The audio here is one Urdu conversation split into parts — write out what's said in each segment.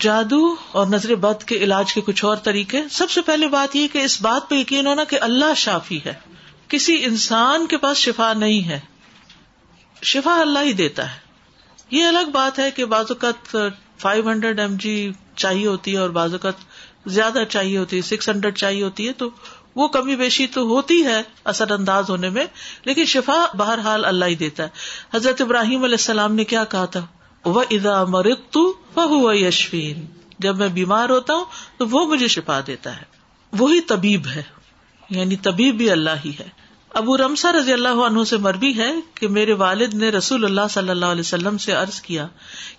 جادو اور نظر بد کے علاج کے کچھ اور طریقے۔ سب سے پہلے بات یہ کہ اس بات پہ یقین ہونا کہ اللہ شافی ہے۔ کسی انسان کے پاس شفا نہیں ہے۔ شفا اللہ ہی دیتا ہے۔ یہ الگ بات ہے کہ بعض اوقات فائیو ہنڈریڈ ایم جی چاہیے ہوتی ہے اور بعض اوقات زیادہ چاہیے ہوتی ہے۔ سکس ہنڈریڈ چاہیے ہوتی ہے تو وہ کمی بیشی تو ہوتی ہے اثر انداز ہونے میں، لیکن شفا بہرحال اللہ ہی دیتا ہے۔ حضرت ابراہیم علیہ السلام نے کیا کہا تھا؟ وہ ادا مرت وہ یشفین جب میں بیمار ہوتا ہوں تو وہ مجھے شفا دیتا ہے۔ وہی طبیب ہے۔ یعنی طبیب بھی اللہ ہی ہے۔ ابو رمسا رضی اللہ عنہ سے مربی ہے کہ میرے والد نے رسول اللہ صلی اللہ علیہ وسلم سے عرض کیا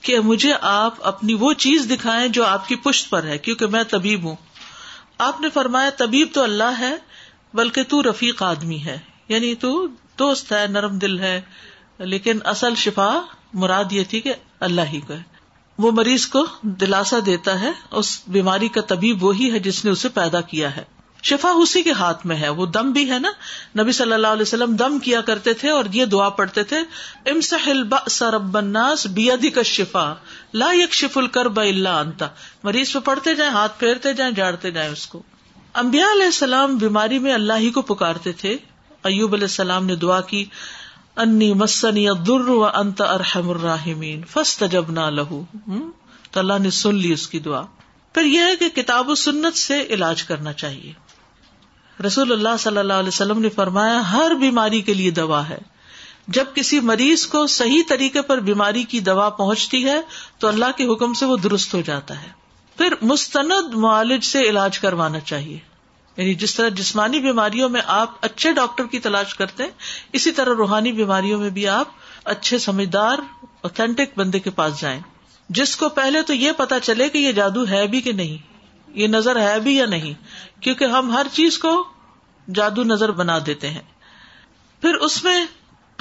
کہ مجھے آپ اپنی وہ چیز دکھائیں جو آپ کی پشت پر ہے، کیونکہ میں طبیب ہوں۔ آپ نے فرمایا، طبیب تو اللہ ہے، بلکہ تو رفیق آدمی ہے۔ یعنی تو دوست ہے، نرم دل ہے، لیکن اصل شفا مراد یہ تھی کہ اللہ ہی کو ہے۔ وہ مریض کو دلاسا دیتا ہے، اس بیماری کا طبیب وہی ہے جس نے اسے پیدا کیا ہے۔ شفا اسی کے ہاتھ میں ہے۔ وہ دم بھی ہے نا۔ نبی صلی اللہ علیہ وسلم دم کیا کرتے تھے اور یہ دعا پڑھتے تھے کا شفا لا یک شف الکر اللہ انتا مریض پہ پڑھتے جائیں، ہاتھ پھیرتے جائیں، جاڑتے جائیں اس کو۔ امبیا علیہ السلام بیماری میں اللہ ہی کو پکارتے تھے۔ ایوب علیہ السلام نے دعا کی انی مسنی در و انت ارحم الراحمین فسٹ جب نہ لہو تو اللہ نے سن لی اس کی دعا۔ پھر یہ ہے کہ کتاب و سنت سے علاج کرنا چاہیے۔ رسول اللہ صلی اللہ علیہ وسلم نے فرمایا، ہر بیماری کے لیے دوا ہے۔ جب کسی مریض کو صحیح طریقے پر بیماری کی دوا پہنچتی ہے، تو اللہ کے حکم سے وہ درست ہو جاتا ہے۔ پھر مستند معالج سے علاج کروانا چاہیے۔ یعنی جس طرح جسمانی بیماریوں میں آپ اچھے ڈاکٹر کی تلاش کرتے ہیں، اسی طرح روحانی بیماریوں میں بھی آپ اچھے سمجھدار اوتھینٹک بندے کے پاس جائیں۔ جس کو پہلے تو یہ پتا چلے کہ یہ جادو ہے بھی کہ نہیں، یہ نظر ہے بھی یا نہیں، کیونکہ ہم ہر چیز کو جادو نظر بنا دیتے ہیں۔ پھر اس میں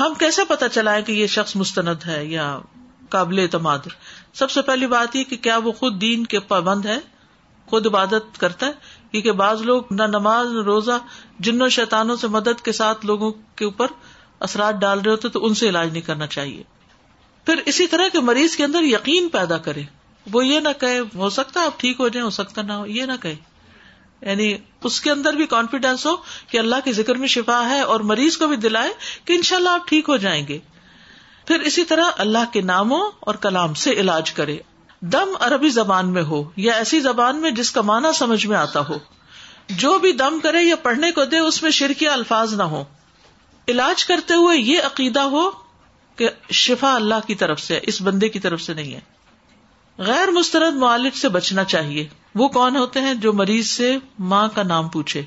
ہم کیسے پتا چلائے کہ یہ شخص مستند ہے یا قابل اعتماد؟ سب سے پہلی بات یہ کہ کیا وہ خود دین کے پابند ہے، خود عبادت کرتا ہے؟ کیونکہ بعض لوگ نہ نماز روزہ جنوں شیتانوں سے مدد کے ساتھ لوگوں کے اوپر اثرات ڈال رہے ہوتے تو ان سے علاج نہیں کرنا چاہیے۔ پھر اسی طرح کے مریض کے اندر یقین پیدا کرے وہ یہ نہ کہ ہو سکتا آپ ٹھیک ہو جائیں، ہو سکتا نہ ہو، یہ نہ کہ یعنی اس کے اندر بھی کانفیڈینس ہو کہ اللہ کے ذکر میں شفا ہے اور مریض کو بھی دلائے کہ ان شاء اللہ آپ ٹھیک ہو جائیں گے۔ پھر اسی طرح اللہ کے ناموں اور کلام سے علاج کرے۔ دم عربی زبان میں ہو یا ایسی زبان میں جس کا معنی سمجھ میں آتا ہو۔ جو بھی دم کرے یا پڑھنے کو دے، اس میں شرکی الفاظ نہ ہو علاج کرتے ہوئے یہ عقیدہ ہو کہ شفا اللہ کی طرف سے، اس بندے کی طرف سے نہیں ہے۔ غیر مسترد معالج سے بچنا چاہیے۔ وہ کون ہوتے ہیں جو مریض سے ماں کا نام پوچھے،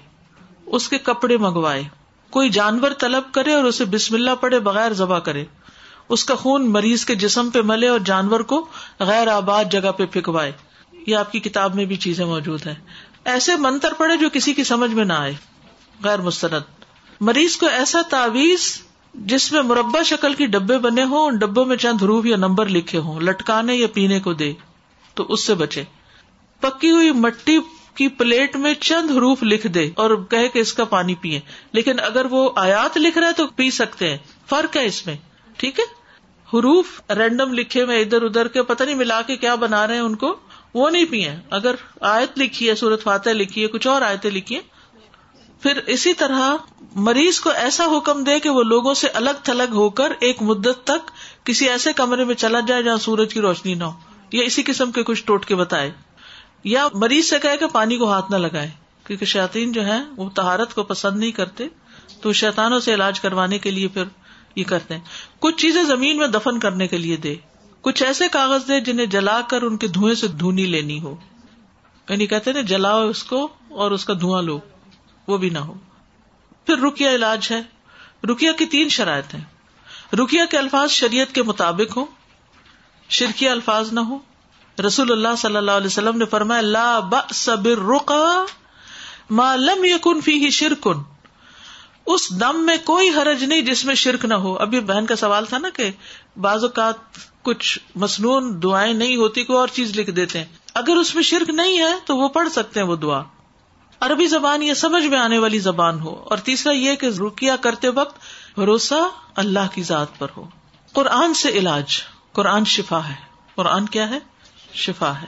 اس کے کپڑے منگوائے۔ کوئی جانور طلب کرے اور اسے بسم اللہ پڑے بغیر ذبح کرے۔ اس کا خون مریض کے جسم پہ ملے اور جانور کو غیر آباد جگہ پہ پھینکوائے۔ یہ آپ کی کتاب میں بھی چیزیں موجود ہیں۔ ایسے منتر پڑے جو کسی کی سمجھ میں نہ آئے۔ غیر مسترد مریض کو ایسا تعویذ جس میں مربع شکل کی ڈبے بنے ہوں، ان ڈبوں میں چند روح یا نمبر لکھے ہوں، لٹکانے یا پینے کو دے، تو اس سے بچے۔ پکی ہوئی مٹی کی پلیٹ میں چند حروف لکھ دے اور کہ اس کا پانی پیئے لیکن اگر وہ آیات لکھ رہا ہے تو پی سکتے ہیں۔ فرق ہے اس میں۔ ٹھیک ہے حروف رینڈم لکھے میں ادھر ادھر کے، پتہ نہیں ملا کے کیا بنا رہے ہیں ان کو، وہ نہیں پیے اگر آیت لکھی ہے سورت فاتح لکھی ہے، کچھ اور آیتیں لکھی پھر اسی طرح مریض کو ایسا حکم دے کہ وہ لوگوں سے الگ تھلگ ہو کر ایک مدت تک کسی ایسے کمرے میں چلا جائے جہاں سورج کی روشنی نہ ہو۔ یا اسی قسم کے کچھ ٹوٹ کے بتائے۔ یا مریض سے کہے کہ پانی کو ہاتھ نہ لگائے، کیونکہ شاطین جو ہے وہ تہارت کو پسند نہیں کرتے، تو شیتانوں سے علاج کروانے کے لیے پھر یہ کرتے ہیں۔ کچھ چیزیں زمین میں دفن کرنے کے لیے دے۔ کچھ ایسے کاغذ دے جنہیں جلا کر ان کے دھوئیں سے دھونی لینی ہو۔ یعنی کہتے نا، جلاؤ اس کو اور اس کا دھواں لو۔ وہ بھی نہ ہو۔ پھر رکیا علاج ہے۔ رکیا کی تین شرائط ہیں۔ رکیا کے الفاظ شریعت کے مطابق ہوں۔ شرکی الفاظ نہ ہو رسول اللہ صلی اللہ علیہ وسلم نے فرمایا، لا ما لم یکن فی شرکن اس دم میں کوئی حرج نہیں جس میں شرک نہ ہو۔ ابھی بہن کا سوال تھا نا کہ بعض اوقات کچھ مصنون دعائیں نہیں ہوتی کوئی اور چیز لکھ دیتے ہیں۔ اگر اس میں شرک نہیں ہے تو وہ پڑھ سکتے ہیں وہ دعا۔ عربی زبان یہ سمجھ میں آنے والی زبان ہو۔ اور تیسرا یہ کہ رکیا کرتے وقت بھروسہ اللہ کی ذات پر ہو۔ قرآن سے علاج۔ قرآن شفا ہے۔ قرآن کیا ہے؟ شفا ہے۔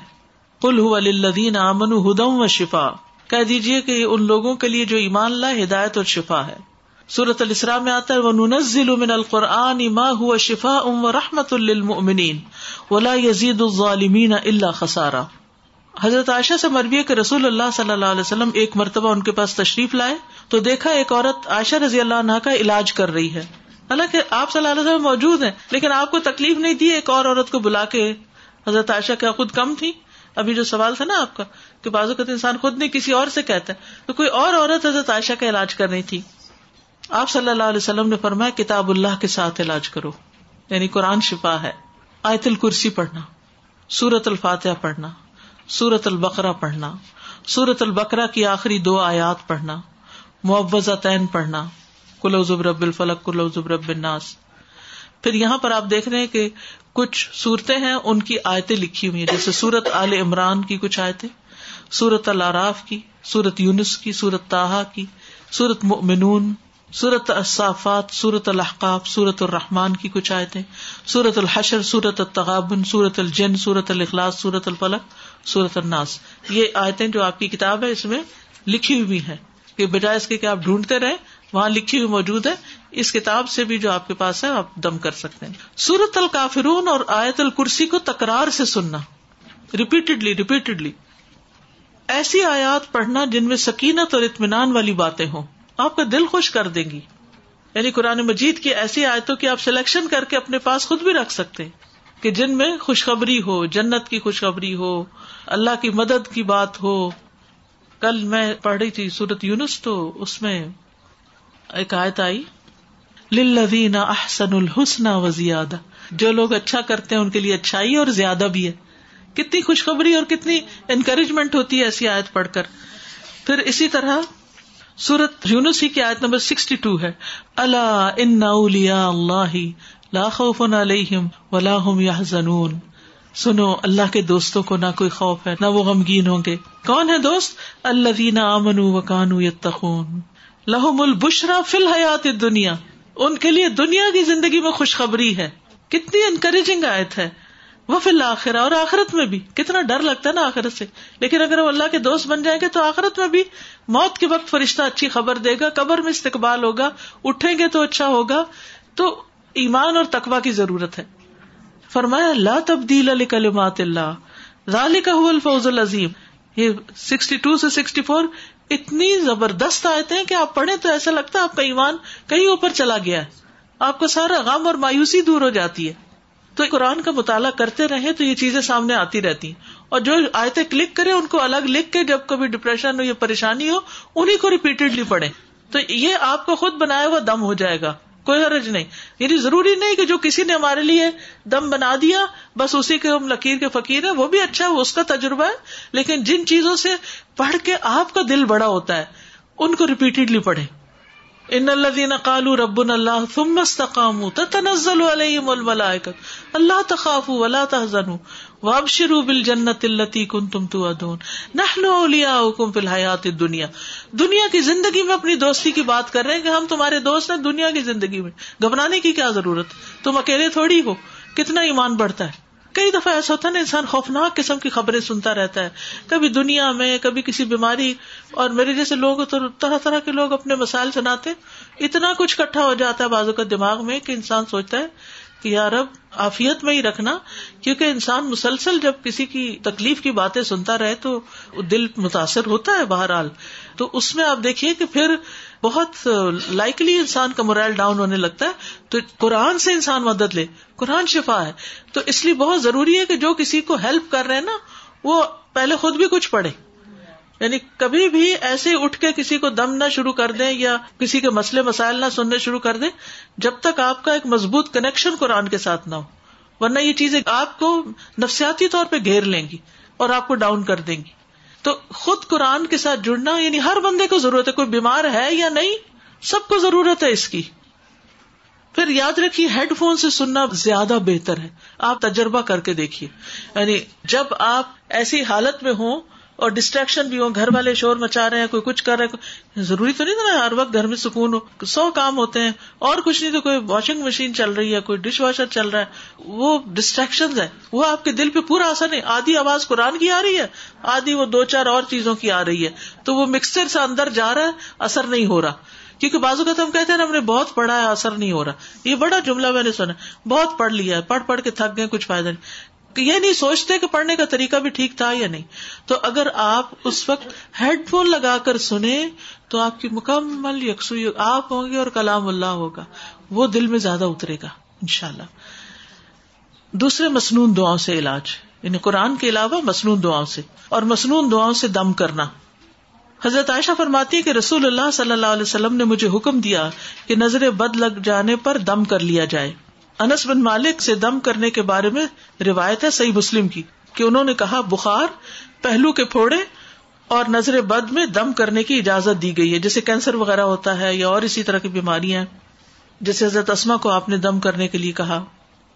کل لدین امن ہدم و شفا کہہ دیجیے کہ ان لوگوں کے لیے جو ایمان اللہ ہدایت اور شفا ہے۔ سورت السلام میں آتا ہے وہ ننزل من القرآن ما هو شفا ام و رحمت للمؤمنین ولا یزید الظالمین الا خسارا۔ حضرت عائشہ سے مربی کہ رسول اللہ صلی اللہ علیہ وسلم ایک مرتبہ ان کے پاس تشریف لائے۔ تو دیکھا ایک عورت عائشہ رضی اللہ عنہ کا علاج کر رہی ہے۔ حالانکہ آپ صلی اللہ علیہ وسلم موجود ہیں، لیکن آپ کو تکلیف نہیں دی ایک اور عورت کو بلا کے۔ حضرت عائشہ کیا خود کم تھی؟ ابھی جو سوال تھا نا آپ کا کہ بازو کا انسان خود نہیں، کسی اور سے کہتا ہے۔ تو کوئی اور عورت حضرت عائشہ کا علاج کر رہی تھی۔ آپ صلی اللہ علیہ وسلم نے فرمایا، کتاب اللہ کے ساتھ علاج کرو۔ یعنی قرآن شفا ہے۔ آیت الکرسی پڑھنا سورت الفاتحہ پڑھنا سورت البقرا پڑھنا سورت البقرا کی آخری دو آیات پڑھنا معوضہ تعین پڑھنا کلو رب الفلق کلو رب الناس۔ پھر یہاں پر آپ دیکھ رہے ہیں کہ کچھ صورتیں ہیں، ان کی آیتیں لکھی ہوئی ہیں۔ جیسے سورت عال عمران کی کچھ آیتیں، سورت العراف کی، سورت یونس کی، سورت تاہا کی، سورت مؤمنون، سورت الصافات، سورت الحقاب سورت الرحمان کی کچھ آیتیں، سورت الحشر، سورت التغابن، سورت الجن، سورت الاخلاص، سورت الفلق، سورت الناس۔ یہ آیتیں جو آپ کی کتاب ہے، اس میں لکھی ہوئی ہیں کہ بجائے اس کے کہ آپ ڈھونڈتے رہے وہاں لکھی ہوئی موجود ہے۔ اس کتاب سے بھی جو آپ کے پاس ہے، آپ دم کر سکتے ہیں۔ سورت الکافرون اور آیت الکرسی کو تکرار سے سننا۔ ریپیٹڈلی ریپیٹڈلی ایسی آیات پڑھنا جن میں سکینت اور اطمینان والی باتیں ہوں۔ آپ کا دل خوش کر دیں گی۔ یعنی قرآن مجید کی ایسی آیتوں کی آپ سلیکشن کر کے اپنے پاس خود بھی رکھ سکتے ہیں۔ کہ جن میں خوشخبری ہو، جنت کی خوشخبری ہو، اللہ کی مدد کی بات ہو۔ کل میں پڑھ رہی تھی سورت یونس تو اس میں ایک آیت آئی للذین احسن الحسن و زیادہ جو لوگ اچھا کرتے ہیں ان کے لیے اچھائی اور زیادہ بھی ہے۔ کتنی خوشخبری اور کتنی انکریجمنٹ ہوتی ہے ایسی آیت پڑھ کر۔ پھر اسی طرح سورت یونس ہی کی آیت نمبر سکسٹی ٹو ہے۔ اللہ ان اللہ لا خوف علیہم ولا هم يحزنون۔ سنو، اللہ کے دوستوں کو نہ کوئی خوف ہے، نہ وہ غمگین ہوں گے۔ کون ہے دوست؟ اللہ دینا امن و کانو یتقون لہم البشرا فی الحیات دنیا ان کے لیے دنیا کی زندگی میں خوشخبری ہے۔ کتنی انکریجنگ آیت ہے۔ وہ فی الآخر اور آخرت میں بھی۔ کتنا ڈر لگتا ہے نا آخرت سے۔ لیکن اگر وہ اللہ کے دوست بن جائیں گے تو آخرت میں بھی موت کے وقت فرشتہ اچھی خبر دے گا، قبر میں استقبال ہوگا، اٹھیں گے تو اچھا ہوگا۔ تو ایمان اور تقوا کی ضرورت ہے۔ فرمایا اللہ تبدیل علی کلمات اللہ۔ ذالی کا الفوز العظیم۔ یہ سکسٹی ٹو سے سکسٹی فور اتنی زبردست آئے کہ آپ پڑھیں تو ایسا لگتا ہے آپ کا ایمان کہیں اوپر چلا گیا ہے۔ آپ کا سارا غم اور مایوسی دور ہو جاتی ہے۔ تو قرآن کا مطالعہ کرتے رہے تو یہ چیزیں سامنے آتی رہتی ہیں۔ اور جو آیتیں کلک کرے ان کو الگ لکھ کے جب کبھی ڈپریشن ہو یا پریشانی ہو، انہیں کو ریپیٹڈلی پڑھے تو یہ آپ کو خود بنایا ہوا دم ہو جائے گا۔ کوئی حرج نہیں۔ یعنی ضروری نہیں کہ جو کسی نے ہمارے لیے دم بنا دیا، بس اسی کے ہم لکیر کے فقیر ہے وہ بھی اچھا ہے، اس کا تجربہ ہے۔ لیکن جن چیزوں سے پڑھ کے آپ کا دل بڑا ہوتا ہے، ان کو ریپیٹڈلی پڑھے ان الذين قالوا ربنا الله ثم استقاموا تتنزل عليهم الملائكه اللہ تخافوا ولا تحزنوا۔ وابشروا بالجنة التي كنتم توعدون۔ نحن اولياؤكم في الحياه الدنيا۔ دنیا کی زندگی میں اپنی دوستی کی بات کر رہے ہیں کہ ہم تمہارے دوست ہیں دنیا کی زندگی میں۔ گھبرانے کی کیا ضرورت؟ تم اکیلے تھوڑی ہو۔ کتنا ایمان بڑھتا ہے؟ کئی دفعہ ایسا ہوتا ہے نا، انسان خوفناک قسم کی خبریں سنتا رہتا ہے۔ کبھی دنیا میں، کبھی کسی بیماری۔ اور میرے جیسے لوگ تو طرح طرح کے لوگ اپنے مسائل سناتے۔ اتنا کچھ کٹھا ہو جاتا ہے بازو کا دماغ میں کہ انسان سوچتا ہے کہ یار اب آفیت میں ہی رکھنا، کیونکہ انسان مسلسل جب کسی کی تکلیف کی باتیں سنتا رہے تو دل متاثر ہوتا ہے بہرحال۔ تو اس میں آپ دیکھیے کہ پھر بہت لائکلی انسان کا مرائل ڈاؤن ہونے لگتا ہے۔ تو قرآن سے انسان مدد لے، قرآن شفا ہے۔ تو اس لیے بہت ضروری ہے کہ جو کسی کو ہیلپ کر رہے ہیں نا، وہ پہلے خود بھی کچھ پڑھے۔ یعنی کبھی بھی ایسے اٹھ کے کسی کو دم نہ شروع کر دیں یا کسی کے مسئلے مسائل نہ سننے شروع کر دیں جب تک آپ کا ایک مضبوط کنیکشن قرآن کے ساتھ نہ ہو۔ ورنہ یہ چیزیں آپ کو نفسیاتی طور پہ گھیر لیں گی اور آپ کو ڈاؤن کر دیں گی۔ تو خود قرآن کے ساتھ جڑنا یعنی ہر بندے کو ضرورت ہے، کوئی بیمار ہے یا نہیں، سب کو ضرورت ہے اس کی۔ پھر یاد رکھیے ہیڈ فون سے سننا زیادہ بہتر ہے۔ آپ تجربہ کر کے دیکھیے۔ یعنی جب آپ ایسی حالت میں ہوں اور ڈسٹریکشن بھی ہو گھر والے شور مچا رہے ہیں، کوئی کچھ کر رہے ہیں ضروری تو نہیں تھا ہر وقت گھر میں سکون ہو، سو کام ہوتے ہیں، اور کچھ نہیں تو کوئی واشنگ مشین چل رہی ہے، کوئی ڈش واشر چل رہا ہے، وہ ڈسٹریکشن ہے وہ آپ کے دل پہ پورا اثر نہیں، آدھی آواز قرآن کی آ رہی ہے، آدھی وہ دو چار اور چیزوں کی آ رہی ہے، تو وہ مکسر سے اندر جا رہا ہے، اثر نہیں ہو رہا۔ کیونکہ بازو کا تو ہم کہتے ہیں ہم نے بہت پڑھا ہے، اثر نہیں ہو رہا۔ یہ بڑا جملہ میں نے سنا بہت پڑھ لیا ہے، پڑھ پڑھ کے تھک گئے، کچھ فائدہ نہیں۔ یہ نہیں سوچتے کہ پڑھنے کا طریقہ بھی ٹھیک تھا یا نہیں۔ تو اگر آپ اس وقت ہیڈ فون لگا کر سنیں تو آپ کی مکمل یکسو آپ ہوں گے اور کلام اللہ ہوگا۔ وہ دل میں زیادہ اترے گا ان شاء اللہ دوسرے مصنون دعاؤں سے علاج۔ یعنی قرآن کے علاوہ مصنون دعاؤں سے۔ اور مصنون دعاؤں سے دم کرنا۔ حضرت عائشہ فرماتی ہے کہ رسول اللہ صلی اللہ علیہ وسلم نے مجھے حکم دیا کہ نظر بد لگ جانے پر دم کر لیا جائے۔ انس بن مالک سے دم کرنے کے بارے میں روایت ہے صحیح مسلم کی، کہ انہوں نے کہا، بخار پہلو کے پھوڑے اور نظر بد میں دم کرنے کی اجازت دی گئی ہے، جیسے کینسر وغیرہ ہوتا ہے یا اور اسی طرح کی بیماریاں جیسے حضرت اسما کو آپ نے دم کرنے کے لیے کہا،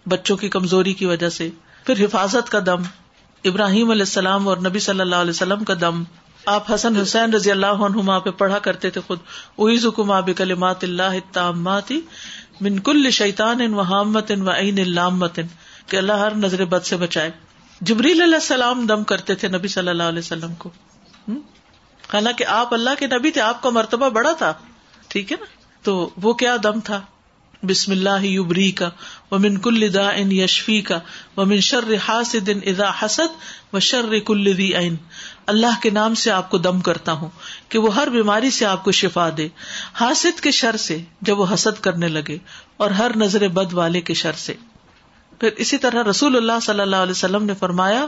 بچوں کی کمزوری کی وجہ سے، پھر حفاظت کا دم، ابراہیم علیہ السلام اور نبی صلی اللہ علیہ وسلم کا دم۔ آپ حسن حسین رضی اللہ عنہما پہ پڑھا کرتے تھے خود اویز حکم آب کلمات اللہ تاماتی من کل شیطان ان وحامت ان و عین اللامت کہ اللہ ہر نظر بد سے بچائے۔ جبریل علیہ السلام دم کرتے تھے نبی صلی اللہ علیہ وسلم کو۔ حالانکہ آپ اللہ کے نبی تھے، آپ کا مرتبہ بڑا تھا۔ ٹھیک ہے نا؟ تو وہ کیا دم تھا؟ بسم اللہ یبری کا وہ من کل دا ان یشفی کا وہ من شر حاسد اذا حسد و شر کل دی عین۔ اللہ کے نام سے آپ کو دم کرتا ہوں کہ وہ ہر بیماری سے آپ کو شفا دے۔ حاسد کے شر سے جب وہ حسد کرنے لگے اور ہر نظر بد والے کے شر سے۔ پھر اسی طرح رسول اللہ صلی اللہ علیہ وسلم نے فرمایا،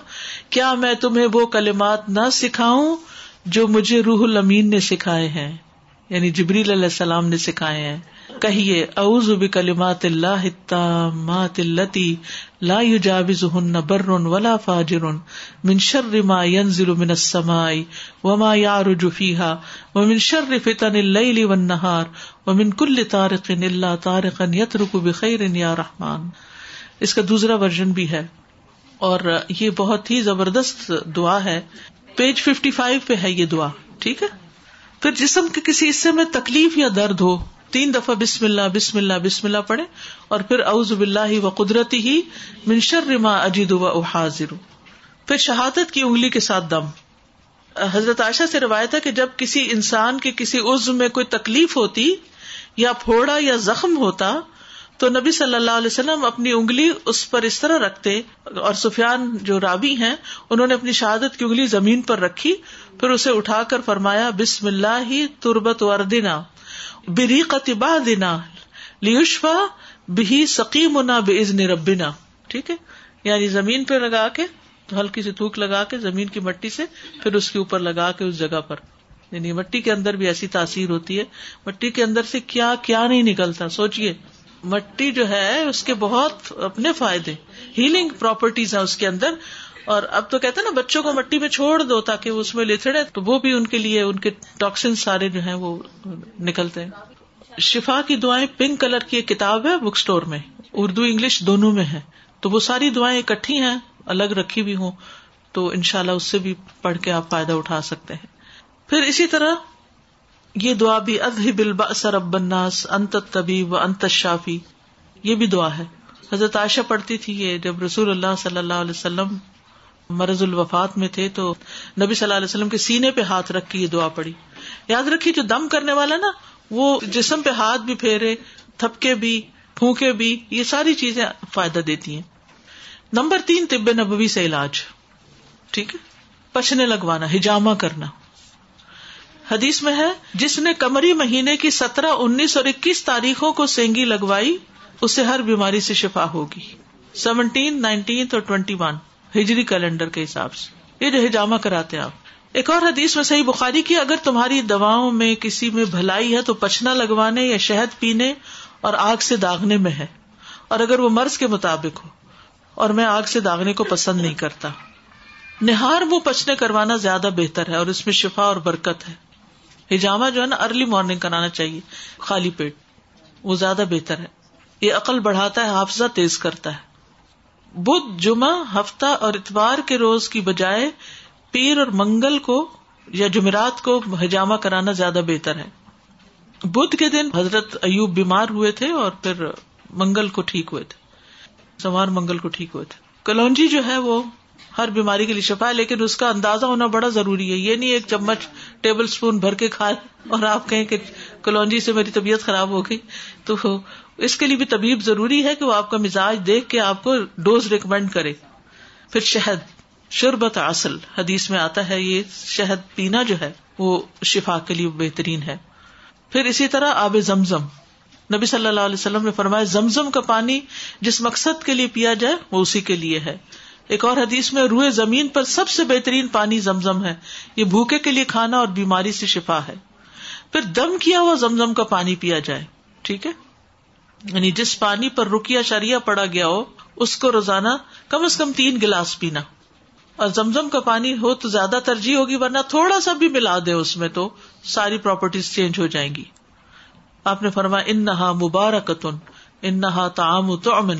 کیا میں تمہیں وہ کلمات نہ سکھاؤں جو مجھے روح المین نے سکھائے ہیں؟ یعنی جبریل علیہ السلام نے سکھائے ہیں، کہیے، اعوذ بکلمات اللہ التامات اللتی لا یجاوزهن بر ولا فاجر من شر ما ينزل من السماء وما يعرج فيها ومن شر فتن الليل والنهار ومن كل طارق الا طارقا يترك بخير یا رحمان۔ اس کا دوسرا ورژن بھی ہے، اور یہ بہت ہی زبردست دعا ہے۔ پیج ففٹی فائیو پہ ہے یہ دعا، ٹھیک ہے؟ پھر جسم کے کسی حصے میں تکلیف یا درد ہو، تین دفعہ بسم اللہ بسم اللہ بسم اللہ پڑھے اور پھر اعوذ باللہ و قدرتی ہی منشر رما اجید و حاضر پھر شہادت کی انگلی کے ساتھ دم۔ حضرت عائشہ سے روایت ہے کہ جب کسی انسان کے کسی عزو میں کوئی تکلیف ہوتی یا پھوڑا یا زخم ہوتا تو نبی صلی اللہ علیہ وسلم اپنی انگلی اس پر اس طرح رکھتے، اور سفیان جو رابی ہیں، انہوں نے اپنی شہادت کی انگلی زمین پر رکھی، پھر اسے اٹھا کر فرمایا، بسم اللہ ہی تربت وردنا بری قطبا دینا لیوشفا بھی سکیم نہ بے عزن ربنا۔ ٹھیک ہے؟ یعنی زمین پہ لگا کے، ہلکی سی تھوک لگا کے، زمین کی مٹی سے، پھر اس کے اوپر لگا کے اس جگہ پر۔ یعنی مٹی کے اندر بھی ایسی تاثیر ہوتی ہے۔ مٹی کے اندر سے کیا کیا نہیں نکلتا سوچیے مٹی جو ہے اس کے بہت اپنے فائدے ہیلنگ پراپرٹیز ہیں اس کے اندر۔ اور اب تو کہتے ہیں نا، بچوں کو مٹی میں چھوڑ دو تاکہ وہ اس میں لتڑے تو وہ بھی ان کے لیے، ان کے ٹاکسن سارے جو ہیں وہ نکلتے ہیں۔ شفا کی دعائیں پنک کلر کی ایک کتاب ہے بک اسٹور میں۔ اردو، انگلش دونوں میں ہے۔ تو وہ ساری دعائیں اکٹھی ہیں، الگ رکھی بھی ہوں، تو ان شاء اللہ اس سے بھی پڑھ کے آپ فائدہ اٹھا سکتے ہیں۔ پھر اسی طرح یہ دعا بھی ادہ بلبا سر ابناس انت طبی و انت شافی یہ بھی دعا ہے۔ حضرت عائشہ پڑھتی تھی یہ، جب رسول اللہ صلی اللہ علیہ وسلم مرض الوفات میں تھے تو نبی صلی اللہ علیہ وسلم کے سینے پہ ہاتھ رکھ کے یہ دعا پڑی یاد رکھیے جو دم کرنے والا نا، وہ جسم پہ ہاتھ بھی پھیرے، تھپکے بھی، پھونکے بھی، یہ ساری چیزیں فائدہ دیتی ہیں۔ نمبر تین، طب نبوی سے علاج۔ ٹھیک ہے؟ پچنے لگوانا، ہجامہ کرنا۔ حدیث میں ہے، جس نے کمری مہینے کی سترہ، انیس اور اکیس تاریخوں کو سینگی لگوائی، اسے ہر بیماری سے شفا ہوگی۔ سیونٹین نائنٹین اور ٹوینٹی ون ہجری کیلنڈر کے حساب سے۔ یہ جو ہجامہ کراتے آپ۔ ایک اور حدیث میں صحیح بخاری کی، اگر تمہاری دواؤں میں کسی میں بھلائی ہے تو پچنا لگوانے یا شہد پینے اور آگ سے داغنے میں ہے۔ اور اگر وہ مرض کے مطابق ہو اور میں آگ سے داغنے کو پسند نہیں کرتا۔ نہار منہ پچنے کروانا زیادہ بہتر ہے اور اس میں شفا اور برکت ہے۔ ہجامہ جو ہے نا ارلی مارننگ کرانا چاہیے، خالی پیٹ۔ وہ زیادہ بہتر ہے۔ یہ عقل بڑھاتا ہے، حافظہ تیز کرتا ہے۔ بدھ، جمعہ، ہفتہ اور اتوار کے روز کی بجائے پیر اور منگل کو یا جمعرات کو حجامہ کرانا زیادہ بہتر ہے۔ بدھ کے دن حضرت ایوب بیمار ہوئے تھے اور پھر منگل کو ٹھیک ہوئے تھے۔ سوار منگل کو ٹھیک ہوئے تھے۔ کلونجی جو ہے وہ ہر بیماری کے لیے شفا ہے، لیکن اس کا اندازہ ہونا بڑا ضروری ہے۔ یہ نہیں ایک چمچ ٹیبل اسپون بھر کے کھائے اور آپ کہیں کہ کلونجی سے میری طبیعت خراب ہو گئی۔ تو اس کے لیے بھی طبیب ضروری ہے کہ وہ آپ کا مزاج دیکھ کے آپ کو ڈوز ریکمینڈ کرے۔ پھر شہد، شربت اصل حدیث میں آتا ہے یہ شہد پینا جو ہے وہ شفا کے لیے بہترین ہے۔ پھر اسی طرح آب زمزم۔ نبی صلی اللہ علیہ وسلم نے فرمایا، زمزم کا پانی جس مقصد کے لیے پیا جائے وہ اسی کے لیے ہے۔ ایک اور حدیث میں روئے زمین پر سب سے بہترین پانی زمزم ہے۔ یہ بھوکے کے لیے کھانا اور بیماری سے شفا ہے۔ پھر دم کیا ہوا زمزم کا پانی پیا جائے؟ ٹھیک ہے؟ یعنی جس پانی پر رکیا شریا پڑا گیا ہو، اس کو روزانہ کم از کم تین گلاس پینا۔ اور زمزم کا پانی ہو تو زیادہ ترجیح ہوگی، ورنہ تھوڑا سا بھی ملا دے اس میں تو ساری پراپرٹیز چینج ہو جائیں گی۔ آپ نے فرمایا ان نہا مبارکتن ان نہا تعام تو امن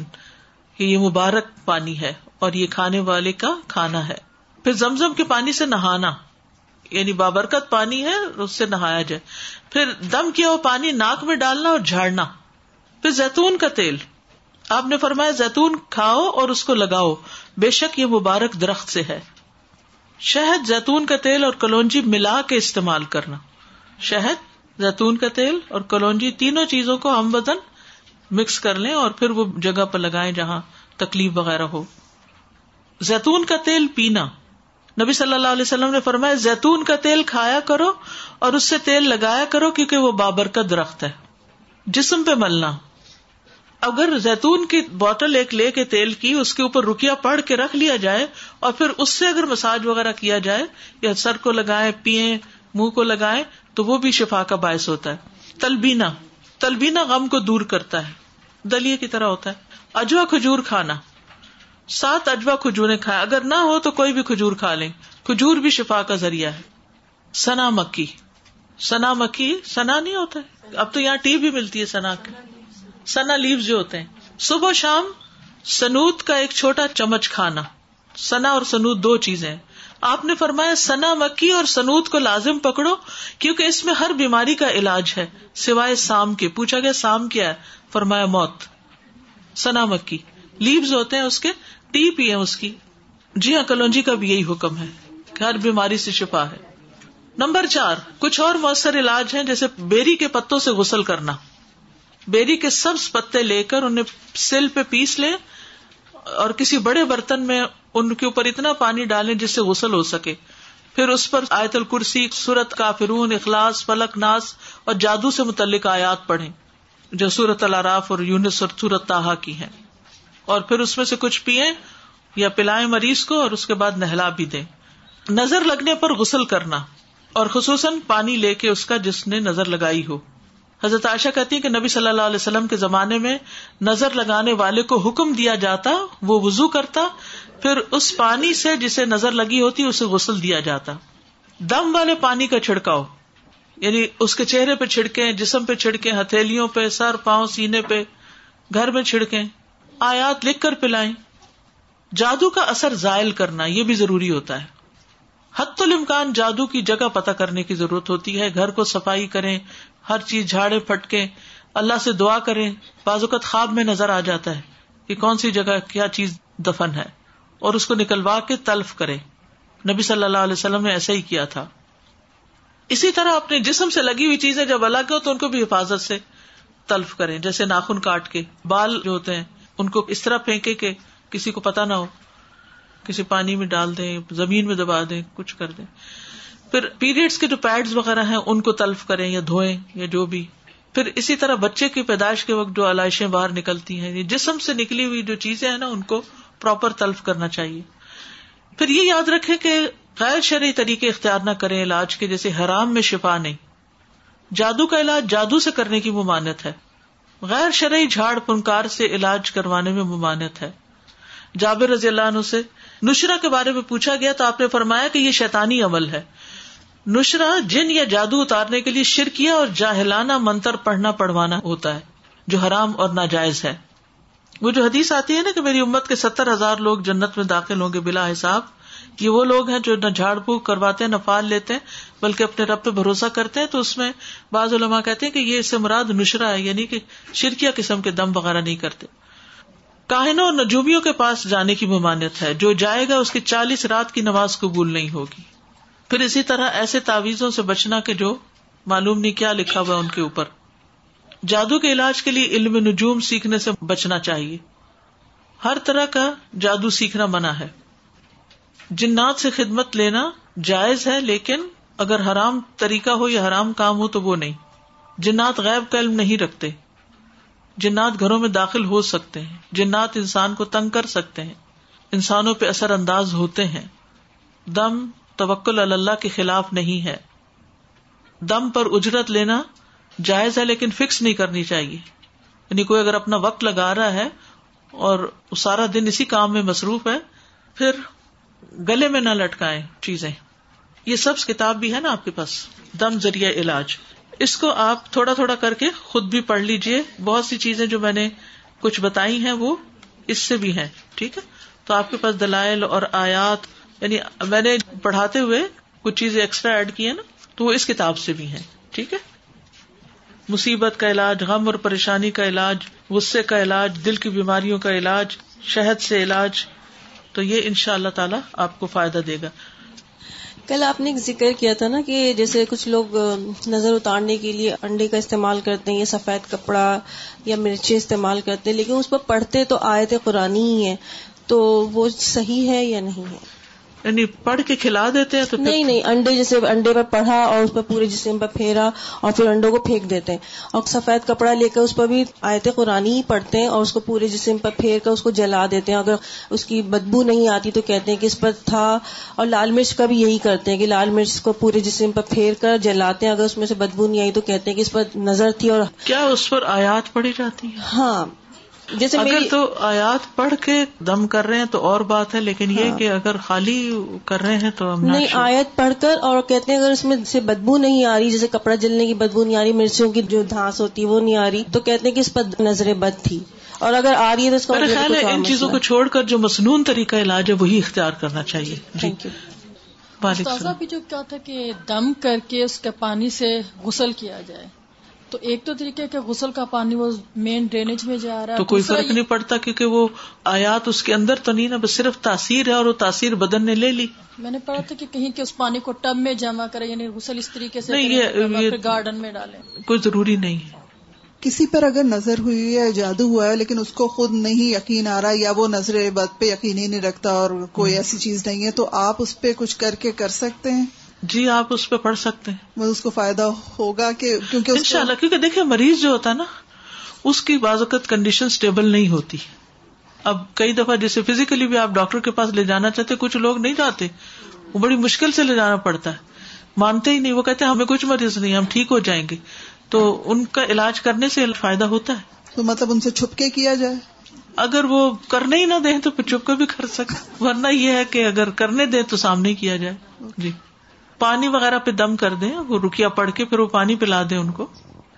یہ مبارک پانی ہے۔ اور یہ کھانے والے کا کھانا ہے۔ پھر زمزم کے پانی سے نہانا یعنی بابرکت پانی ہے، اس سے نہایا جائے۔ پھر دم کیا ہوا پانی ناک میں ڈالنا اور جھاڑنا۔ پھر زیتون کا تیل۔ آپ نے فرمایا زیتون کھاؤ اور اس کو لگاؤ۔ بے شک یہ مبارک درخت سے ہے۔ شہد، زیتون کا تیل اور کلونجی ملا کے استعمال کرنا۔ شہد، زیتون کا تیل اور کلونجی تینوں چیزوں کو ہم بدن مکس کر لیں اور پھر وہ جگہ پر لگائیں جہاں تکلیف وغیرہ ہو۔ زیتون کا تیل پینا۔ نبی صلی اللہ علیہ وسلم نے فرمایا، زیتون کا تیل کھایا کرو اور اس سے تیل لگایا کرو کیونکہ وہ بابر کا درخت ہے۔ جسم پہ ملنا۔ اگر زیتون کی بوٹل ایک لے کے تیل کی، اس کے اوپر رکیا پڑ کے رکھ لیا جائے اور پھر اس سے اگر مساج وغیرہ کیا جائے یا سر کو لگائے پیئے منہ کو لگائے، تو وہ بھی شفا کا باعث ہوتا ہے۔ تلبینا تلبینا غم کو دور کرتا ہے۔ دلیے کی طرح ہوتا ہے۔ اجوا کھجور کھانا۔ سات اجوا کھجورے کھائے اگر نہ ہو تو کوئی بھی کھجور کھا لیں۔ کھجور بھی شفا کا ذریعہ ہے۔ سنا مکی۔ سنا مکی، سنا نہیں ہوتا ہے۔ اب تو یہاں ٹی بھی ملتی ہے سنا کی سنا لیو جو ہوتے ہیں۔ صبح شام سنوت کا ایک چھوٹا چمچ کھانا۔ سنا اور سنوت دو چیزیں آپ نے فرمایا سنا مکی اور سنوت کو لازم پکڑو، کیونکہ اس میں ہر بیماری کا علاج ہے۔ سوائے سام کے۔ پوچھا گیا سام کیا ہے؟ فرمایا موت۔ سنا مکی۔ لیوز ہوتے ہیں اس کے ٹی پی اس کی۔ جی ہاں کلونجی کا بھی یہی حکم ہے کہ ہر بیماری سے شفا ہے۔ نمبر چار، کچھ اور مؤثر علاج ہیں جیسے بیری کے پتوں سے غسل کرنا۔ بیری کے سب پتے لے کر انہیں سل پہ پیس لے اور کسی بڑے برتن میں ان کے اوپر اتنا پانی ڈالیں جس سے غسل ہو سکے۔ پھر اس پر آیت الکرسی، سورت کا فرون اخلاص، فلک، ناس اور جادو سے متعلق آیات پڑھیں، جو سورت الراف اور یونس اور سورت تاہا کی ہیں۔ اور پھر اس میں سے کچھ پیئے یا پلائیں مریض کو اور اس کے بعد نہلا بھی دیں۔ نظر لگنے پر غسل کرنا اور خصوصاً پانی لے کے اس کا جس نے نظر لگائی ہو۔ حضرت عائشہ کہتی کہ نبی صلی اللہ علیہ وسلم کے زمانے میں نظر لگانے والے کو حکم دیا جاتا، وہ وزو کرتا، پھر اس پانی سے جسے نظر لگی ہوتی اسے غسل دیا جاتا۔ دم والے پانی کا چھڑکاؤ یعنی اس کے چہرے پہ چھڑکے جسم پہ چھڑکے ہتھیلیوں پہ، سر، پاؤں، سینے پہ، گھر میں چھڑکے آیات لکھ کر پلائیں۔ جادو کا اثر زائل کرنا یہ بھی ضروری ہوتا ہے۔ حت الامکان جادو کی جگہ پتہ کرنے کی ضرورت ہوتی ہے۔ گھر کو صفائی کریں، ہر چیز جھاڑے پھٹکے اللہ سے دعا کریں، بعض اوقات خواب میں نظر آ جاتا ہے کہ کون سی جگہ کیا چیز دفن ہے اور اس کو نکلوا کے تلف کرے نبی صلی اللہ علیہ وسلم نے ایسا ہی کیا تھا۔ اسی طرح اپنے جسم سے لگی ہوئی چیزیں جب الگ ہو تو ان کو بھی حفاظت سے تلف کریں، جیسے ناخن کاٹ کے۔ بال جو ہوتے ہیں ان کو اس طرح پھینکے کہ کسی کو پتا نہ ہو، کسی پانی میں ڈال دیں، زمین میں دبا دیں، کچھ کر دیں۔ پھر پیریڈس کے جو پیڈ وغیرہ ہیں، ان کو تلف کریں یا دھوئیں یا جو بھی۔ پھر اسی طرح بچے کی پیدائش کے وقت جو علائشیں باہر نکلتی ہیں جسم سے نکلی ہوئی جو چیزیں ہیں نا، ان کو پراپر تلف کرنا چاہیے۔ پھر یہ یاد رکھے کہ غیر شرعی طریقے اختیار نہ کریں علاج کے، جیسے حرام میں شفا نہیں۔ جادو کا علاج جادو سے کرنے کی ممانت ہے۔ غیر شرعی جھاڑ پنکار سے علاج کروانے میں ممانت ہے۔ جابر رضی اللہ عنہ سے نشرا کے بارے میں پوچھا گیا تو آپ نے فرمایا کہ یہ شیطانی عمل ہے۔ نشرا جن یا جادو اتارنے کے لیے شرکیا اور جاہلانہ منتر پڑھنا پڑھوانا ہوتا ہے، جو حرام اور ناجائز ہے۔ وہ جو حدیث آتی ہے نا کہ میری امت کے ستر ہزار لوگ جنت میں داخل ہوں گے بلا حساب یہ وہ لوگ ہیں جو نہ جھاڑ پھونک کرواتے ہیں نہ پال لیتے ہیں بلکہ اپنے رب پہ بھروسہ کرتے ہیں، تو اس میں بعض علماء کہتے ہیں کہ یہ اس سے مراد نشرا ہے یعنی کہ شرکیا قسم کے دم وغیرہ نہیں کرتے۔ کاہنوں اور نجوبیوں کے پاس جانے کی ممانت ہے، جو جائے گا اس کی چالیس رات کی نماز قبول نہیں ہوگی۔ پھر اسی طرح ایسے تعویذوں سے بچنا کہ جو معلوم نہیں کیا لکھا ہوا ان کے اوپر۔ جادو کے علاج کے لیے علم نجوم سیکھنے سے بچنا چاہیے۔ ہر طرح کا جادو سیکھنا منع ہے۔ جنات سے خدمت لینا جائز ہے، لیکن اگر حرام طریقہ ہو یا حرام کام ہو تو وہ نہیں۔ جنات غیب کا علم نہیں رکھتے۔ جنات گھروں میں داخل ہو سکتے ہیں۔ جنات انسان کو تنگ کر سکتے ہیں۔ انسانوں پہ اثر انداز ہوتے ہیں۔ دم توکل اللہ کے خلاف نہیں ہے۔ دم پر اجرت لینا جائز ہے، لیکن فکس نہیں کرنی چاہیے۔ یعنی کوئی اگر اپنا وقت لگا رہا ہے اور سارا دن اسی کام میں مصروف ہے، پھر گلے میں نہ لٹکائے چیزیں۔ یہ سب کتاب بھی ہے نا آپ کے پاس، دم ذریعہ علاج۔ اس کو آپ تھوڑا تھوڑا کر کے خود بھی پڑھ لیجیے بہت سی چیزیں جو میں نے کچھ بتائی ہیں وہ اس سے بھی ہیں، ٹھیک ہے؟ تو آپ کے پاس دلائل اور آیات یعنی میں نے پڑھاتے ہوئے کچھ چیزیں ایکسٹرا ایڈ کی ہیں نا، تو وہ اس کتاب سے بھی ہیں، ٹھیک ہے؟ مصیبت کا علاج، غم اور پریشانی کا علاج، غصے کا علاج، دل کی بیماریوں کا علاج، شہد سے علاج تو یہ ان شاء اللہ تعالی آپ کو فائدہ دے گا۔ کل آپ نے ایک ذکر کیا تھا نا کہ جیسے کچھ لوگ نظر اتارنے کے لیے انڈے کا استعمال کرتے ہیں یا سفید کپڑا یا مرچیں استعمال کرتے ہیں، لیکن اس پر پڑھتے تو آئے تھے قرآن ہی ہیں، تو وہ صحیح ہے یا نہیں ہے؟ یعنی پڑھ کے کھلا دیتے ہیں تو نہیں نہیں انڈے جیسے انڈے پر پڑھا اور اس پر پورے جسم پر پھیرا اور پھر انڈوں کو پھینک دیتے ہیں۔ اور سفید کپڑا لے کر اس پر بھی آیت قرآن ہی پڑھتے ہیں اور اس کو پورے جسم پر پھیر کر اس کو جلا دیتے ہیں۔ اگر اس کی بدبو نہیں آتی تو کہتے ہیں کہ اس پر تھا۔ اور لال مرچ کا بھی یہی کرتے ہیں کہ لال مرچ کو پورے جسم پر پھیر کر جلاتے ہیں۔ اگر اس میں سے بدبو نہیں آئی تو کہتے ہیں کہ اس پر نظر تھی اور کیا اس پر آیات پڑی جاتی ہے ہاں جیسے اگر تو آیات پڑھ کے دم کر رہے ہیں تو اور بات ہے لیکن یہ ہاں۔ کہ اگر خالی کر رہے ہیں تو نہیں آیت پڑھ کر اور کہتے ہیں اگر اس میں سے بدبو نہیں آ رہی جیسے کپڑا جلنے کی بدبو نہیں آ رہی مرچوں کی جو دھاس ہوتی ہے وہ نہیں آ رہی تو کہتے ہیں کہ اس پر نظر بد تھی۔ اور اگر آ رہی ہے تو اس کا خیال ہے ان چیزوں کو چھوڑ کر جو مصنون طریقہ علاج ہے وہی اختیار کرنا چاہیے۔ تھینک یو بھی جو کیا تھا کہ دم کر کے اس کے پانی سے غسل کیا جائے۔ تو ایک تو طریقہ کہ غسل کا پانی وہ مین ڈرینیج میں جا رہا ہے تو کوئی فرق نہیں پڑتا کیونکہ وہ آیات اس کے اندر تو نہیں نا بس صرف تاثیر ہے اور وہ تاثیر بدن نے لے لی۔ میں نے پڑھا تھا کہ کہیں کہ اس پانی کو ٹب میں جمع کرے یعنی غسل اس طریقے سے گارڈن میں ڈالے۔ کوئی ضروری نہیں۔ ہے کسی پر اگر نظر ہوئی ہے جادو ہوا ہے لیکن اس کو خود نہیں یقین آ رہا یا وہ نظر بد پہ یقین ہی نہیں رکھتا اور کوئی ایسی چیز نہیں ہے تو آپ اس پہ کچھ کر کے کر سکتے ہیں؟ جی آپ اس پہ پڑھ سکتے ہیں۔ اس کو فائدہ ہوگا کہ کیونکہ ان شاء اللہ کیونکہ دیکھیں مریض جو ہوتا ہے نا اس کی بازوقت کنڈیشن اسٹیبل نہیں ہوتی۔ اب کئی دفعہ جیسے فزیکلی بھی آپ ڈاکٹر کے پاس لے جانا چاہتے کچھ لوگ نہیں جاتے۔ وہ بڑی مشکل سے لے جانا پڑتا ہے۔ مانتے ہی نہیں وہ کہتے ہمیں کچھ مریض نہیں ہم ٹھیک ہو جائیں گے۔ تو ان کا علاج کرنے سے فائدہ ہوتا ہے۔ تو مطلب ان سے چھپ کے کیا جائے؟ اگر وہ کرنے ہی نہ دیں تو پھر چھپ کے بھی کر سکتے۔ ورنہ یہ ہے کہ اگر کرنے دیں تو سامنے کیا جائے۔ جی۔ پانی وغیرہ پہ دم کر دیں وہ رکیا پڑ کے پھر وہ پانی پلا دیں ان کو۔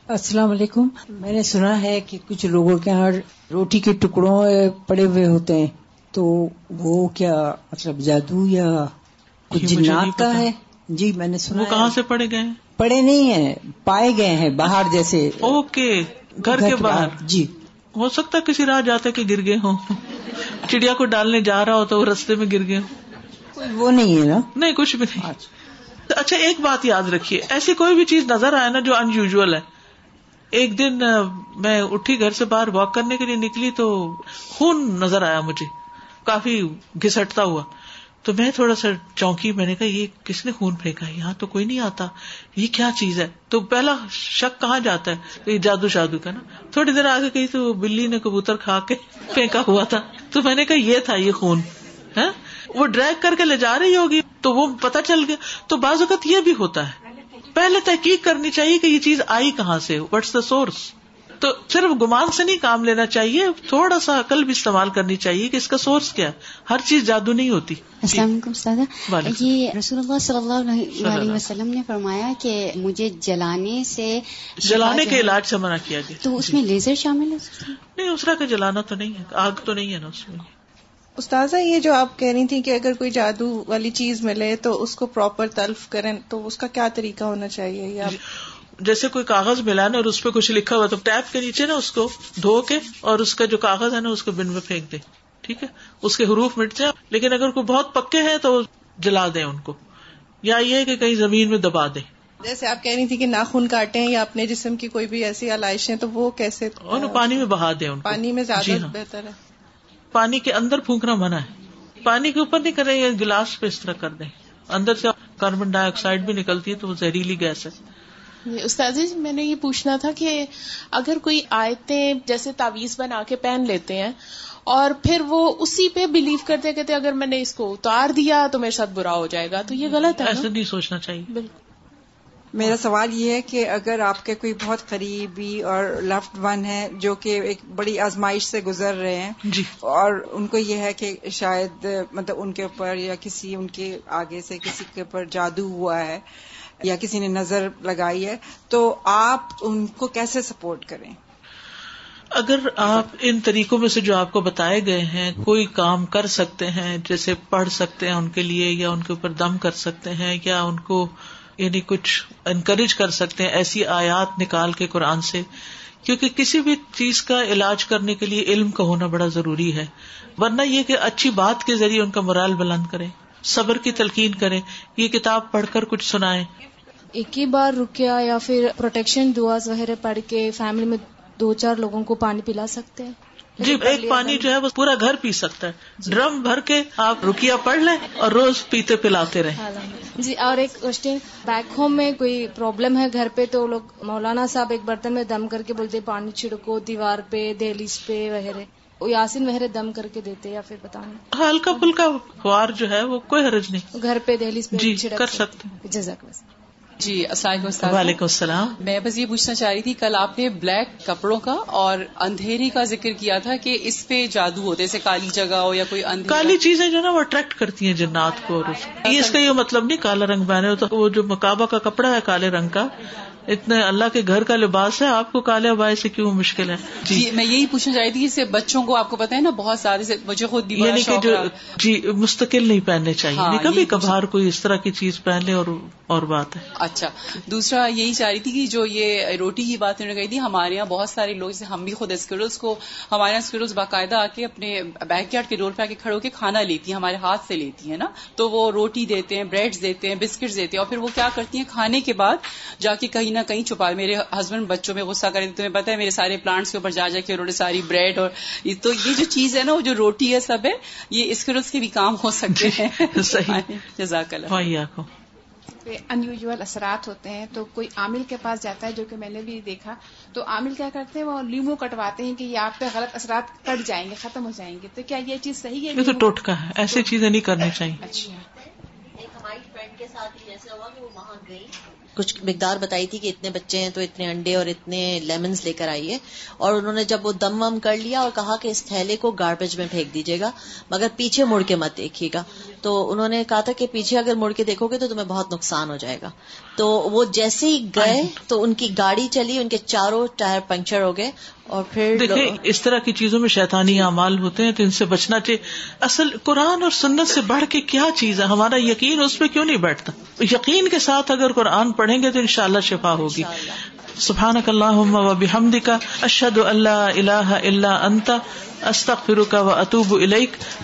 السلام علیکم۔ میں نے سنا ہے کہ کچھ لوگوں کے یہاں روٹی کے ٹکڑوں پڑے ہوئے ہوتے ہیں۔ تو وہ کیا مطلب جادو یا کچھ جنات کا ہے؟ جی میں نے سنا کہاں سے پڑے گئے پڑے نہیں ہیں پائے گئے ہیں باہر جیسے۔ اوکے گھر کے باہر۔ جی۔ ہو سکتا کسی راہ جاتے کہ گر گئے ہوں۔ چڑیا کو ڈالنے جا رہا ہو تو وہ رستے میں گر گئے وہ نہیں ہے نا؟ نہیں کچھ بھی نہیں۔ اچھا۔ اچھا ایک بات یاد رکھیے۔ ایسی کوئی بھی چیز نظر آئے نا جو ان یوژل ہے۔ ایک دن میں اٹھی گھر سے باہر واک کرنے کے لیے نکلی تو خون نظر آیا مجھے۔ کافی گھسٹتا ہوا۔ تو میں تھوڑا سا چونکی، میں نے کہا، یہ کس نے خون پھینکا؟ یہاں تو کوئی نہیں آتا۔ یہ کیا چیز ہے؟ تو پہلا شک کہاں جاتا ہے؟ یہ جادو شادو کا نا۔ تھوڑی دیر آگے گئی تو بلی نے کبوتر کھا کے پھینکا ہوا تھا۔ تو میں نے کہا، یہ تھا یہ خون۔ ہے وہ ڈرائیو کر کے لے جا رہی ہوگی تو وہ پتا چل گیا۔ تو بعض اوقات یہ بھی ہوتا ہے۔ پہلے تحقیق کرنی چاہیے کہ یہ چیز آئی کہاں سے واٹس دا سورس تو صرف گمان سے نہیں کام لینا چاہیے تھوڑا سا عقل بھی استعمال کرنی چاہیے کہ اس کا سورس کیا ہر چیز جادو نہیں ہوتی۔ السلام علیکم یہ رسول اللہ صلی اللہ علیہ وسلم۔ نے فرمایا کہ مجھے جلانے سے جلانے کے علاج سے منع کیا گیا۔ تو اس میں لیزر شامل ہے نہیں اس طرح کا جلانا تو نہیں ہے آگ تو نہیں ہے نا اس میں۔ استاذہ یہ جو آپ کہہ رہی تھی کہ اگر کوئی جادو والی چیز ملے تو اس کو پراپر تلف کریں تو اس کا کیا طریقہ ہونا چاہیے؟ یا جیسے کوئی کاغذ ملا نا اور اس پہ کچھ لکھا ہوا تو ٹیپ کے نیچے نا اس کو دھو کے اور اس کا جو کاغذ ہے نا اس کو بن میں پھینک دے ٹھیک ہے؟ اس کے حروف مٹ جائے لیکن اگر کوئی بہت پکے ہیں تو جلا دیں ان کو یا یہ کہ کہیں زمین میں دبا دیں۔ جیسے آپ کہہ رہی تھی کہ ناخن کاٹے یا اپنے جسم کی کوئی بھی ایسی علائشیں تو وہ کیسے؟ پانی میں بہا دیں پانی میں زیادہ جی ہاں۔ بہتر ہے۔ پانی کے اندر پھونکنا منع ہے۔ پانی کے اوپر نہیں کریں یا گلاس پہ اس طرح کر دیں۔ اندر سے کاربن ڈائی آکسائڈ بھی نکلتی ہے تو وہ زہریلی گیس ہے۔ استاد جی میں نے یہ پوچھنا تھا کہ اگر کوئی آیتیں جیسے تعویذ بنا کے پہن لیتے ہیں اور پھر وہ اسی پہ بلیو کرتے کہتے اگر میں نے اس کو اتار دیا تو میرے ساتھ برا ہو جائے گا تو یہ غلط ہے ایسا نہیں سوچنا چاہیے۔ بالکل۔ میرا سوال یہ ہے کہ اگر آپ کے کوئی بہت قریبی اور لفٹ ون ہے جو کہ ایک بڑی آزمائش سے گزر رہے ہیں جی۔ اور ان کو یہ ہے کہ شاید مطلب ان کے اوپر یا کسی ان کے آگے سے کسی کے اوپر جادو ہوا ہے یا کسی نے نظر لگائی ہے تو آپ ان کو کیسے سپورٹ کریں؟ اگر آپ ان طریقوں میں سے جو آپ کو بتائے گئے ہیں کوئی کام کر سکتے ہیں جیسے پڑھ سکتے ہیں ان کے لیے یا ان کے اوپر دم کر سکتے ہیں یا ان کو یعنی کچھ انکریج کر سکتے ہیں ایسی آیات نکال کے قرآن سے، کیونکہ کسی بھی چیز کا علاج کرنے کے لیے علم کا ہونا بڑا ضروری ہے۔ ورنہ یہ کہ اچھی بات کے ذریعے ان کا مرال بلند کریں، صبر کی تلقین کریں، یہ کتاب پڑھ کر کچھ سنائے ایک ہی بار رکیا یا پھر پروٹیکشن دعا وغیرہ پڑھ کے فیملی میں دو چار لوگوں کو پانی پلا سکتے ہیں۔ جی ایک پانی جو ہے وہ پورا گھر پی سکتا ہے۔ ڈرم بھر کے آپ رکیا پڑھ لیں اور روز پیتے پلاتے رہے جی اور ایک کوشچن بیک ہوم میں کوئی پرابلم ہے گھر پہ؟ تو لوگ مولانا صاحب ایک برتن میں دم کر کے بولتے پانی چھڑکو دیوار پہ دہلیز پہ وغیرہ۔ یاسین وغیرہ دم کر کے دیتے یا پھر بتانا ہلکا پھلکا فوار جو ہے وہ کوئی حرج نہیں۔ گھر پہ دہلیز پہ جی کر سکتے جزاک جی السلام وعلیکم السلام۔ میں بس یہ پوچھنا چاہ رہی تھی کل آپ نے بلیک کپڑوں کا اور اندھیری کا ذکر کیا تھا کہ اس پہ جادو ہوتے جیسے کالی جگہ ہو یا کوئی کالی چیزیں جو نا وہ اٹریکٹ کرتی ہیں جنات کو یہ اس کا یہ مطلب نہیں کالا رنگ پہنے ہوتا وہ جو مکابہ کا کپڑا ہے کالے رنگ کا اتنے اللہ کے گھر کا لباس ہے آپ کو کالے ابائے سے کیوں مشکل ہے؟ جی, جی، میں یہی پوچھنا چاہی تھی کہ بچوں کو آپ کو پتا ہے نا بہت سارے مجھے خود یعنی کہ جو جی مستقل نہیں پہننے چاہیے۔ ہاں، کبھی کبھار کوئی اس طرح کی چیز پہن لے اور اور بات ہے۔ اچھا دوسرا یہی چاہ رہی تھی کہ جو یہ روٹی کی بات انہوں نے کہی تھی ہمارے یہاں بہت سارے لوگ جیسے ہم بھی خود اسکرولس کو ہمارے یہاں اسکرولس باقاعدہ آ کے اپنے بیک یارڈ کے ڈور پہ آ کے کھڑے ہو کے کھانا لیتی ہیں ہمارے ہاتھ سے لیتی ہیں نا۔ تو وہ روٹی دیتے ہیں بریڈ دیتے ہیں بسکٹ دیتے ہیں اور پھر وہ کیا کرتی ہیں؟ کھانے کے بعد جا کے کہیں نہ کہیں چھپا میرے ہسبینڈ بچوں میں غصہ کرے تمہیں پتا ہے میرے سارے پلانٹس کے اوپر جا جا کے انہوں نے ساری بریڈ اور تو یہ جو چیز ہے نا وہ جو روٹی ہے سب ہے یہ اس کے کے بھی کام ہو سکتے ہیں۔ جزاک اللہ انیوژل اثرات ہوتے ہیں تو کوئی عامل کے پاس جاتا ہے جو کہ میں نے بھی دیکھا۔ تو عامل کیا کرتے ہیں؟ وہ لیمو کٹواتے ہیں کہ یہ آپ پہ غلط اثرات کٹ جائیں گے ختم ہو جائیں گے۔ تو کیا یہ چیز صحیح ہے؟ یہ تو ٹوٹکا ہے ایسی چیزیں نہیں کرنی چاہیے۔ اچھا۔ ایک ہماری فرینڈ کے ساتھ جیسے ہوا کہ وہ وہاں گئی۔ کچھ مقدار بتائی تھی کہ اتنے بچے ہیں تو اتنے انڈے اور اتنے لیمنز لے کر آئیے۔ اور انہوں نے جب وہ دم وم کر لیا اور کہا کہ اس تھیلے کو گاربیج میں پھینک دیجیے گا مگر پیچھے مڑ کے مت دیکھیے گا۔ تو انہوں نے کہا تھا کہ پیچھے اگر مڑ کے دیکھو گے تو تمہیں بہت نقصان ہو جائے گا۔ تو وہ جیسے ہی گئے تو ان کی گاڑی چلی ان کے چاروں ٹائر پنکچر ہو گئے اور پھر دیکھیں اس طرح کی چیزوں میں شیطانی اعمال ہوتے ہیں تو ان سے بچنا چاہیے۔ اصل قرآن اور سنت سے بڑھ کے کیا چیز ہے؟ ہمارا یقین اس پہ کیوں نہیں بیٹھتا؟ یقین کے ساتھ اگر قرآن پڑھیں گے تو ان شاء اللہ شفا ہوگی. سبحان اللہ و بحمد کا اشد اللہ اللہ اللہ انتا استخ کا و اطوب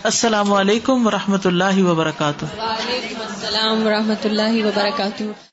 السلام علیکم و رحمۃ اللہ وبرکاتہ. السلام و رحمۃ اللہ وبرکاتہ.